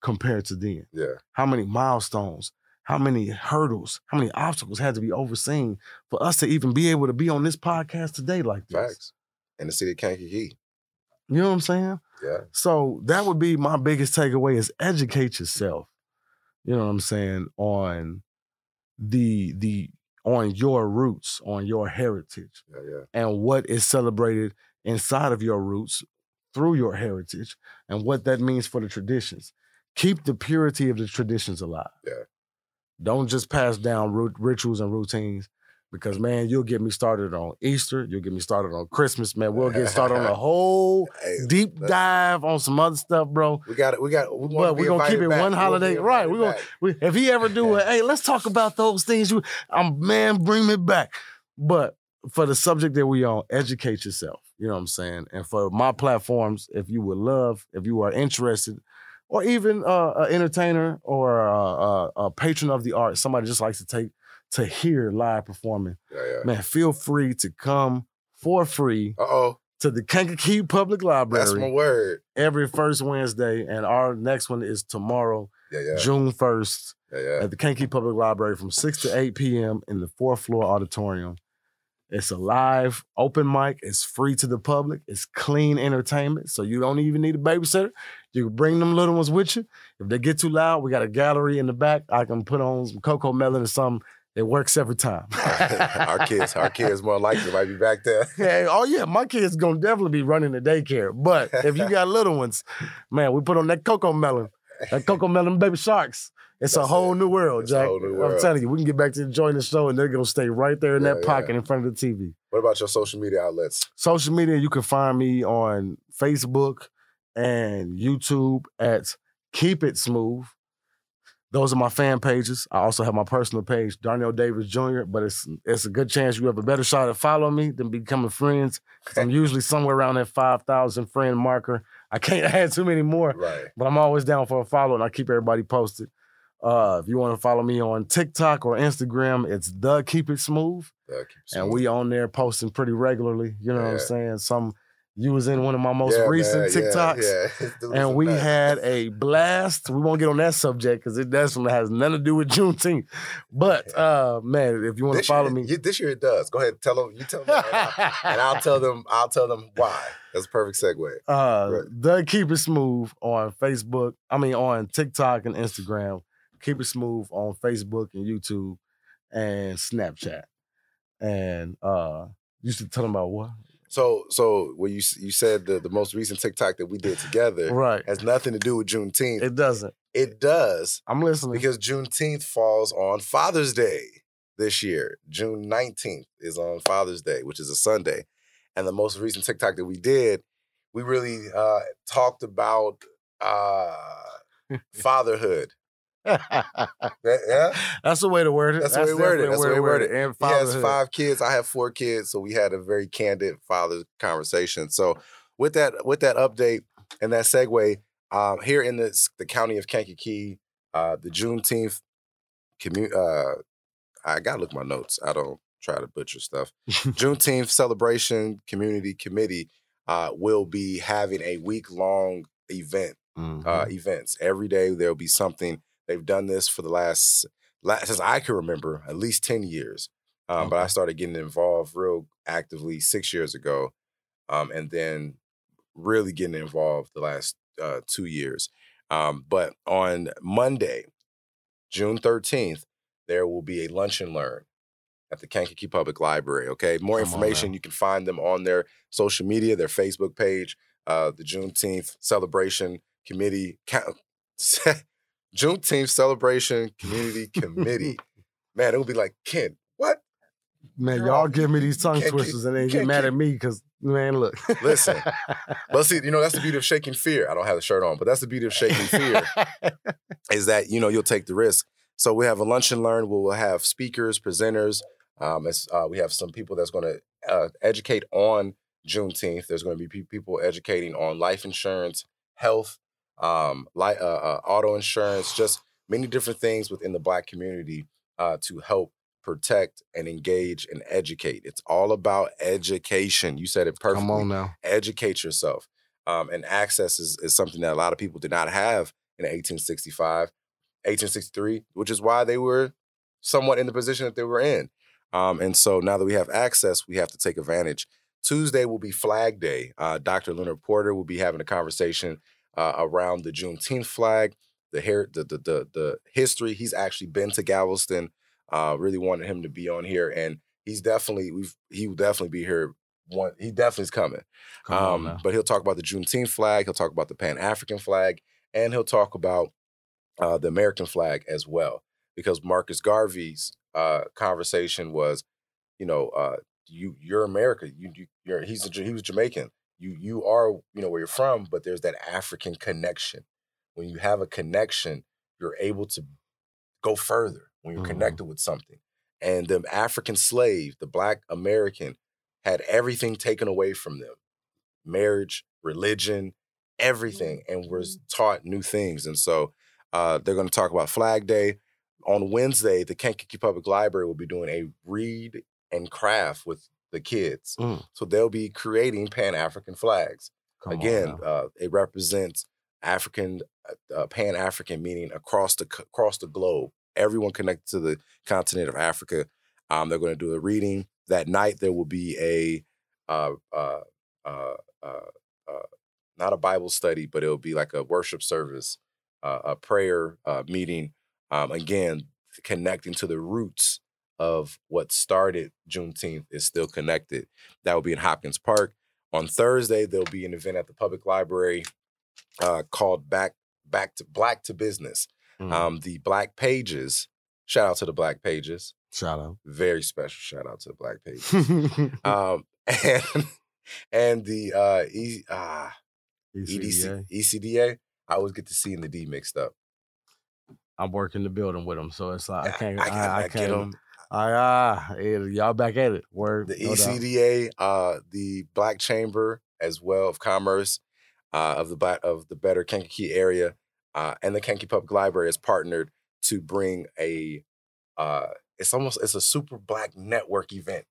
compared to then. yeah How many milestones, how many hurdles, how many obstacles had to be overseen for us to even be able to be on this podcast today like this. facts in the city of kankakee You know what I'm saying? yeah So that would be my biggest takeaway is educate yourself. You know what I'm saying on the the on your roots, on your heritage, yeah yeah and what is celebrated inside of your roots through your heritage, and what that means for the traditions. Keep the purity of the traditions alive. Yeah. Don't just pass down ru- rituals and routines. Because man, you'll get me started on Easter. You'll get me started on Christmas, man. We'll get started on a whole Hey, deep dive on some other stuff, bro. We got it. We got. We But we're gonna keep it one holiday, right, We're gonna- We, if he ever do it, hey, let's talk about those things. You, I'm man, bring me back. But for the subject that we on, educate yourself. You know what I'm saying? And for my platforms, if you would love, if you are interested, or even uh, an entertainer or a, a, patron of the art, somebody just likes to take to hear live performing, Yeah, yeah. man, feel free to come for free oh, to the Kankakee Public Library that's my word. every first Wednesday, and our next one is tomorrow, Yeah, yeah, June first, yeah. at the Kankakee Public Library from six to eight p.m. in the fourth floor auditorium. It's a live open mic. It's free to the public. It's clean entertainment, so you don't even need a babysitter. You can bring them little ones with you. If they get too loud, we got a gallery in the back. I can put on some Cocomelon or something. It works every time. our kids, our kids more likely might be back there. Yeah, oh yeah, my kids gonna definitely be running the daycare. But if you got little ones, man, we put on that Cocomelon, that Cocomelon baby sharks. It's a whole it. new world, It's a Jack. whole new I'm telling you, we can get back to enjoying the show, and they're gonna stay right there in Yeah, that yeah. pocket in front of the TV. What about your social media outlets? Social media, you can find me on Facebook and YouTube at Keep It Smooth. Those are my fan pages. I also have my personal page, Darnell Davis Jr., but it's it's a good chance you have a better shot at following me than becoming friends. 'cause I'm usually somewhere around that 5,000 friend marker. I can't add too many more, Right. but I'm always down for a follow and I keep everybody posted. Uh, if you want to follow me on TikTok or Instagram, it's the Keep It Smooth keep it and we on there posting pretty regularly. You know what I'm saying? Some you was in one of my most Yeah, recent man, TikToks, Yeah, was and we had a blast. We won't get on that subject because it definitely has nothing to do with Juneteenth. But uh, man, if you want to follow year, me, you- this year it does. Go ahead, tell them. You tell them, and, I, and I'll tell them. I'll tell them why. That's a perfect segue. uh, Right. the Keep It Smooth on Facebook. I mean, on TikTok and Instagram. Keep It Smooth on Facebook and YouTube and Snapchat. And uh, you should tell them about what? So, so when you you said the the most recent TikTok that we did together Right. has nothing to do with Juneteenth. It, It doesn't. It does I'm listening. because Juneteenth falls on Father's Day this year. June nineteenth is on Father's Day, which is a Sunday, and the most recent TikTok that we did, we really uh, talked about uh, fatherhood. Yeah? That's the way to word it. That's the way to word it. That's the way to word it. And He has five kids. I have four kids, so we had a very candid father conversation. So with that, with that update and that segue, um, here in this, the county of Kankakee, uh, the Juneteenth commu- uh, I gotta look my notes. I don't try to butcher stuff. Juneteenth celebration community committee uh, will be having a week long event Mhm. uh, events. Every day there'll be something. They've done this for the last, last since I can remember, at least ten years. Um, But I started getting involved real actively six years ago, um, and then really getting involved the last uh, two years. Um, but on Monday, June thirteenth, there will be a lunch and learn at the Kankakee Public Library. Okay, more Come information you can find them on their social media, their Facebook page, uh, the Juneteenth celebration committee. Ca- Juneteenth celebration community committee. Man, it would be like Ken. What? Man, You're y'all give me these tongue twisters and then get mad at me because man, look. Listen. But see, you know that's the beauty of shaking fear. I don't have the shirt on, but that's the beauty of shaking fear. is that you know you'll take the risk. So we have a lunch and learn. We will have speakers, presenters. Um, it's, uh, we have some people that's going to uh, educate on Juneteenth. There's going to be pe- people educating on life insurance, health, um, li- uh, uh, auto insurance, just many different things within the Black community uh, to help protect and engage and educate. It's all about education. You said it perfectly Come on now. educate yourself. Um, and access is, is something that a lot of people did not have in 1865, 1863, which is why they were somewhat in the position that they were in. Um, and so now that we have access, we have to take advantage. Tuesday will be Flag Day. Uh, Dr. Leonard Porter will be having a conversation uh, around the Juneteenth flag, the, hair, the, the the the history. He's actually been to Galveston. Uh, really wanted him to be on here, and he's definitely we've he will definitely be here. One, he definitely is coming. Come Um, but he'll talk about the Juneteenth flag. He'll talk about the Pan African flag, and he'll talk about uh, the American flag as well. Because Marcus Garvey's uh, conversation was, you know, uh, you you're America. You, you you're he's a, he was Jamaican. You you are you know where you're from, but there's that African connection. When you have a connection, you're able to go further when you're Mhm. connected with something. And the African slave, the Black American, had everything taken away from them marriage, religion, everything, and was taught new things. And so uh, they're going to talk about Flag Day. On Wednesday, the Kankakee Public Library will be doing a read and craft with the kids. Mm. So they'll be creating Pan African flags. Come Again, uh, it represents African, uh, uh, Pan African, meaning across the across the globe. Everyone connected to the continent of Africa. Um, they're going to do a reading that night. There will be a uh, uh, uh, uh, uh, not a Bible study, but it'll be like a worship service, uh, a prayer uh, meeting. Um, again, connecting to the roots of what started Juneteenth is still connected. That will be in Hopkins Park. On Thursday, there'll be an event at the public library uh, called Back Back to Black to Business. Mm. Um, the Black Pages. Shout out to the Black Pages. Shout out. Very special shout out to the Black Pages. um, and and the uh, e, ah, EDC, ECDA. ECDA. I always get the C and the D mixed up. I'm working the building with them, so it's like I can't. I I, I, get can't. 'em. I ah, yeah, y'all back at it. Word. the no. ECDA, uh, the Black Chamber as well of Commerce uh, of the Black of the Better Kankakee area, uh, and the Kankakee Public Library has partnered to bring a. Uh, it's almost it's a super Black network event.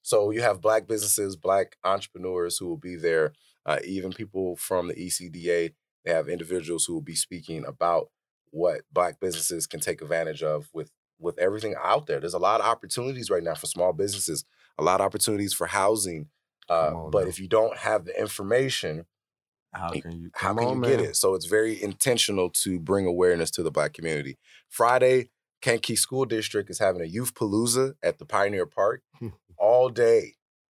So you have Black businesses, Black entrepreneurs who will be there, uh, even people from the ECDA. They have individuals who will be speaking about what Black businesses can take advantage of with with everything out there. There's a lot of opportunities right now for small businesses a lot of opportunities for housing. Uh, on but now. if you don't have the information, How can you? how can on, you get it? So it's very intentional to bring awareness to the Black community. Friday, Kankakee School District is having a youth palooza at the Pioneer Park all day,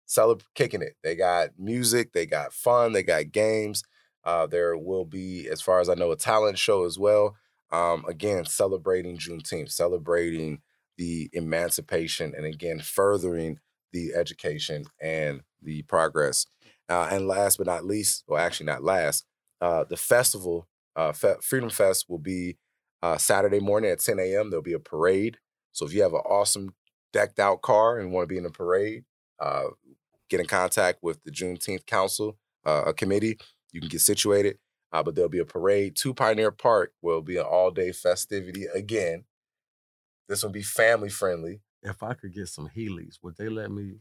celebrating, kicking it. They got music, they got fun, they got games. Uh, there will be, as far as I know, a talent show as well. Um, again, celebrating Juneteenth, celebrating the emancipation, and again, furthering the education and the progress. Uh, and last but not least, or actually not last, uh, the festival, uh, Fe- Freedom Fest, will be uh, Saturday morning at 10 a.m. There'll be a parade. So if you have an awesome decked out car and want to be in a parade, uh, get in contact with the Juneteenth Council, uh, a committee. You can get situated. Uh, but there'll be a parade to Pioneer Park where it'll be an all day festivity again. This will be family friendly. If I could get some Heelys, would they let me?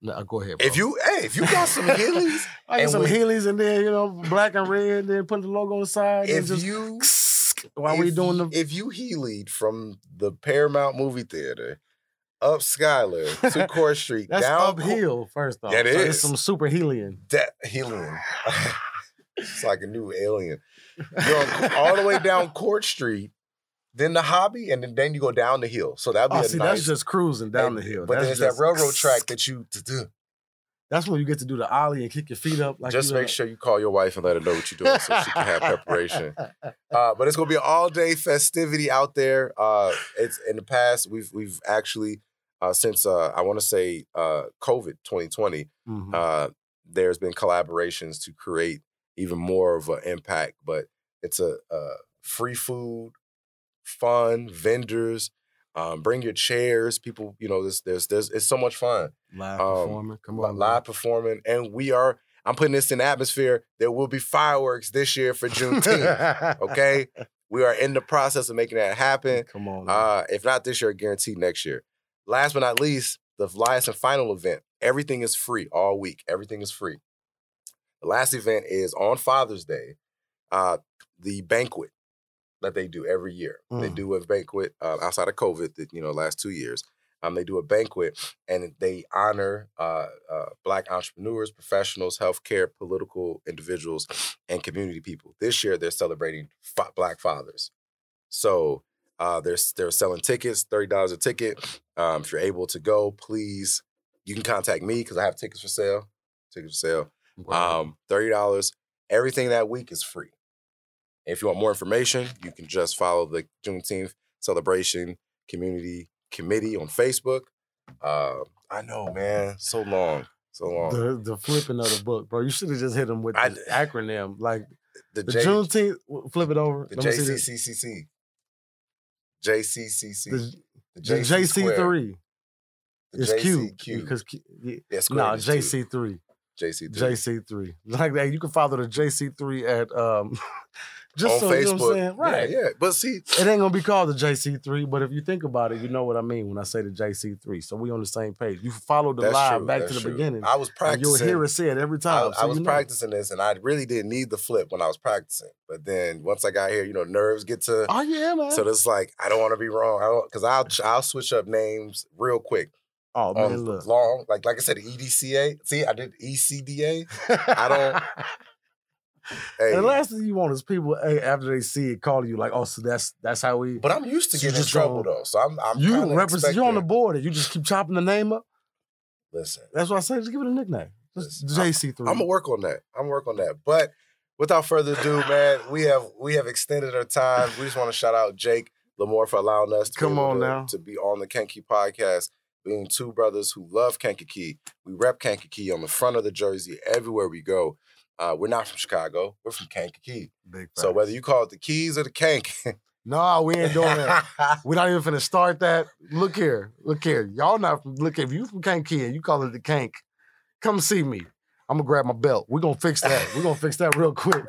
No, go ahead. If you, hey, if you got some Heelys, I get some we- Heelys and then you know black and red, then put the logo on the side. if just you while we if doing the if you healed from the Paramount movie theater up Schuyler to Court Street that's down uphill. First off, it So is. Some super Helian. that healing. it's like a new alien. You're all the way down Court Street, then the hobby, and then, then you go down the hill. So that'd be Oh, a see, nice. that's just cruising down and- the hill. But that's just, that railroad track that you That's when you get to do the ollie and kick your feet up. Like just make sure you call your wife and let her know what you're doing so she can have preparation. Uh, but it's gonna be an all day festivity out there. Uh, it's in the past we've we've actually uh, since uh, I want to say uh, COVID 2020, Mhm. uh, there's been collaborations to create even more of an impact. But it's a, a free food, fun vendors. Um, bring your chairs, people. You know, there's there's there's it's so much fun live um, performing. Come on, live performing, and we are. I'm putting this in the atmosphere. There will be fireworks this year for Juneteenth. okay, we are in the process of making that happen. Come on. man. Uh, if not this year, guaranteed next year. Last but not least, the last and final event. Everything is free all week. Everything is free. The last event is on Father's Day. Uh, the banquet that they do every year. They Mm. do a banquet uh, outside of COVID. That you know, last two years. Um, they do a banquet and they honor uh, uh, Black entrepreneurs, professionals, healthcare, political individuals, and community people. This year, they're celebrating fa- Black fathers. So uh, they're they're selling tickets, thirty dollars a ticket. Um, if you're able to go, please, you can contact me because I have tickets for sale. Tickets for sale. Um, thirty dollars. Everything that week is free. If you want more information, you can just follow the Juneteenth celebration community committee on Facebook. Uh, I know, man, so long, so long. the the flipping of the book, bro. You should have just hit him with I- the acronym, like The, the J, Juneteenth. Flip it over. the Let me see this. JCCCC, JCCC, The, the the JC three. It's Q because yeah, Yeah, square no is two. JC three. JC3. JC three. Like that, you can follow the JC three at um, just on so Facebook. you know what I'm saying, right? Yeah, yeah. But see, It ain't gonna be called the JC three, but if you think about it, you know what I mean when I say the JC three. So we on the same page. You follow the live true. back to the true. beginning, I was practicing. you'll hear it said every time. I so was you know. practicing this, and I really didn't need the flip when I was practicing. But then once I got here, you know, nerves get to. Oh yeah, man. So it's like I don't want to be wrong. because I'll I'll switch up names real quick. Oh man, look. long like like I said, EDCA. See, I did E ECDA. I don't- Hey, And the last thing you want is people hey, after they see it calling you like, oh, so that's that's how we. but I'm used to So getting in trouble though. So I'm I'm you represent. You're on the board, and you just keep chopping the name up. Listen, That's why I say just give it a nickname. Just JC three. I'm gonna work on that. I'm gonna work on that. But without further ado, man, we have we have extended our time. We just want to shout out Jake Lamore for allowing us to Come on now. to be on the Kankakee podcast. Being two brothers who love Kankakee, we rep Kankakee on the front of the jersey everywhere we go. Uh, we're not from Chicago. We're from Kankakee. Big So whether you call it the keys or the kank, no, we ain't doing that. We're not even finna start that. Look here, look here. Y'all not from, look if you from Kankakee and you call it the Kank, come see me. I'm gonna grab my belt. We're gonna fix that. We're gonna fix that real quick.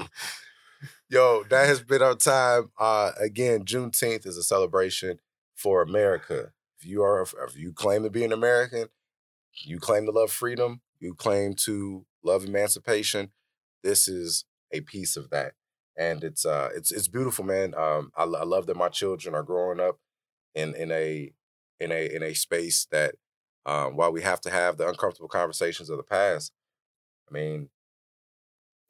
Yo, that has been our time. Uh, again, Juneteenth is a celebration for America. If you are, if you claim to be an American, you claim to love freedom, you claim to love emancipation. This is a piece of that, and it's uh, it's it's beautiful, man. Um, I, I love that my children are growing up in in a in a in a space that, um, while we have to have the uncomfortable conversations of the past, I mean,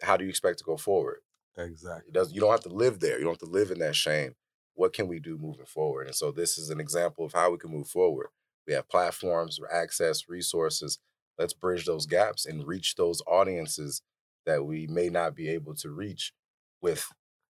how do you expect to go forward? Exactly. You don't have to live there. You don't have to live in that shame. What can we do moving forward? And so this is an example of how we can move forward. We have platforms, access, resources. Let's bridge those gaps and reach those audiences that we may not be able to reach with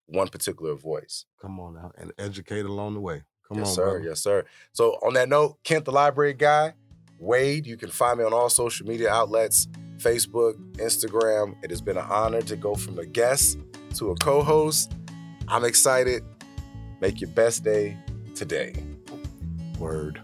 one particular voice. Come on now, and educate along the way. Come yes, on, sir. brother. Yes, sir. So on that note, Kent the Library Guy, Wade, you can find me on all social media outlets, Facebook, Instagram. It has been an honor to go from a guest to a co-host. I'm excited. Make your best day today. Word.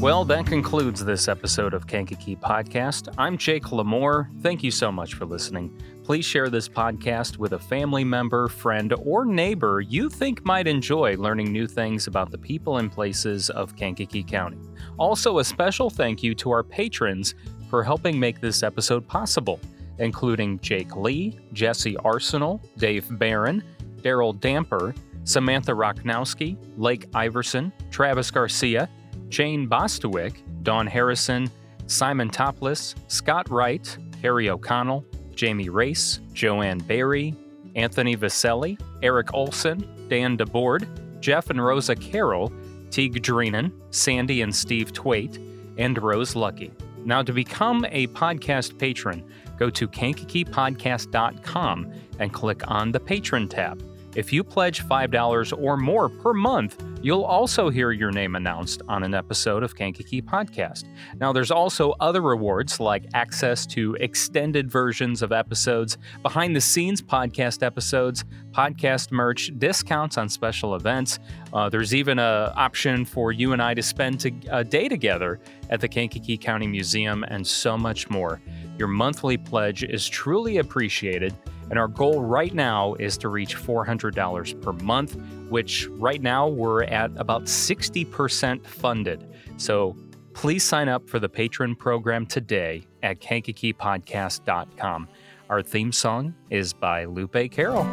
Well, that concludes this episode of Kankakee Podcast. I'm Jake Lamore. Thank you so much for listening. Please share this podcast with a family member, friend, or neighbor you think might enjoy learning new things about the people and places of Kankakee County. Also, a special thank you to our patrons for helping make this episode possible, including Jake Lee, Jesse Arsenal, Dave Barron, Daryl Damper, Samantha Rocknowski, Lake Iverson, Travis Garcia, Jane Bostwick, Don Harrison, Simon Topless, Scott Wright, Harry O'Connell, Jamie Race, Joanne Barry, Anthony Vaselli, Eric Olson, Dan DeBoard, Jeff and Rosa Carroll, Teague Dreenan, Sandy and Steve Twait, and Rose Lucky. Now, to become a podcast patron, go to kankakeepodcast.com and click on the Patron tab. If you pledge $5 or more per month, you'll also hear your name announced on an episode of Kankakee Podcast. Now, there's also other rewards like access to extended versions of episodes, behind the scenes podcast episodes, podcast merch, discounts on special events. Uh, there's even an option for you and I to spend to, a day together at the Kankakee County Museum and so much more. Your monthly pledge is truly appreciated. And our goal right now is to reach $400 per month, which right now we're at about 60% funded. So please sign up for the patron program today at kankakeepodcast.com. Our theme song is by Lupe Carroll.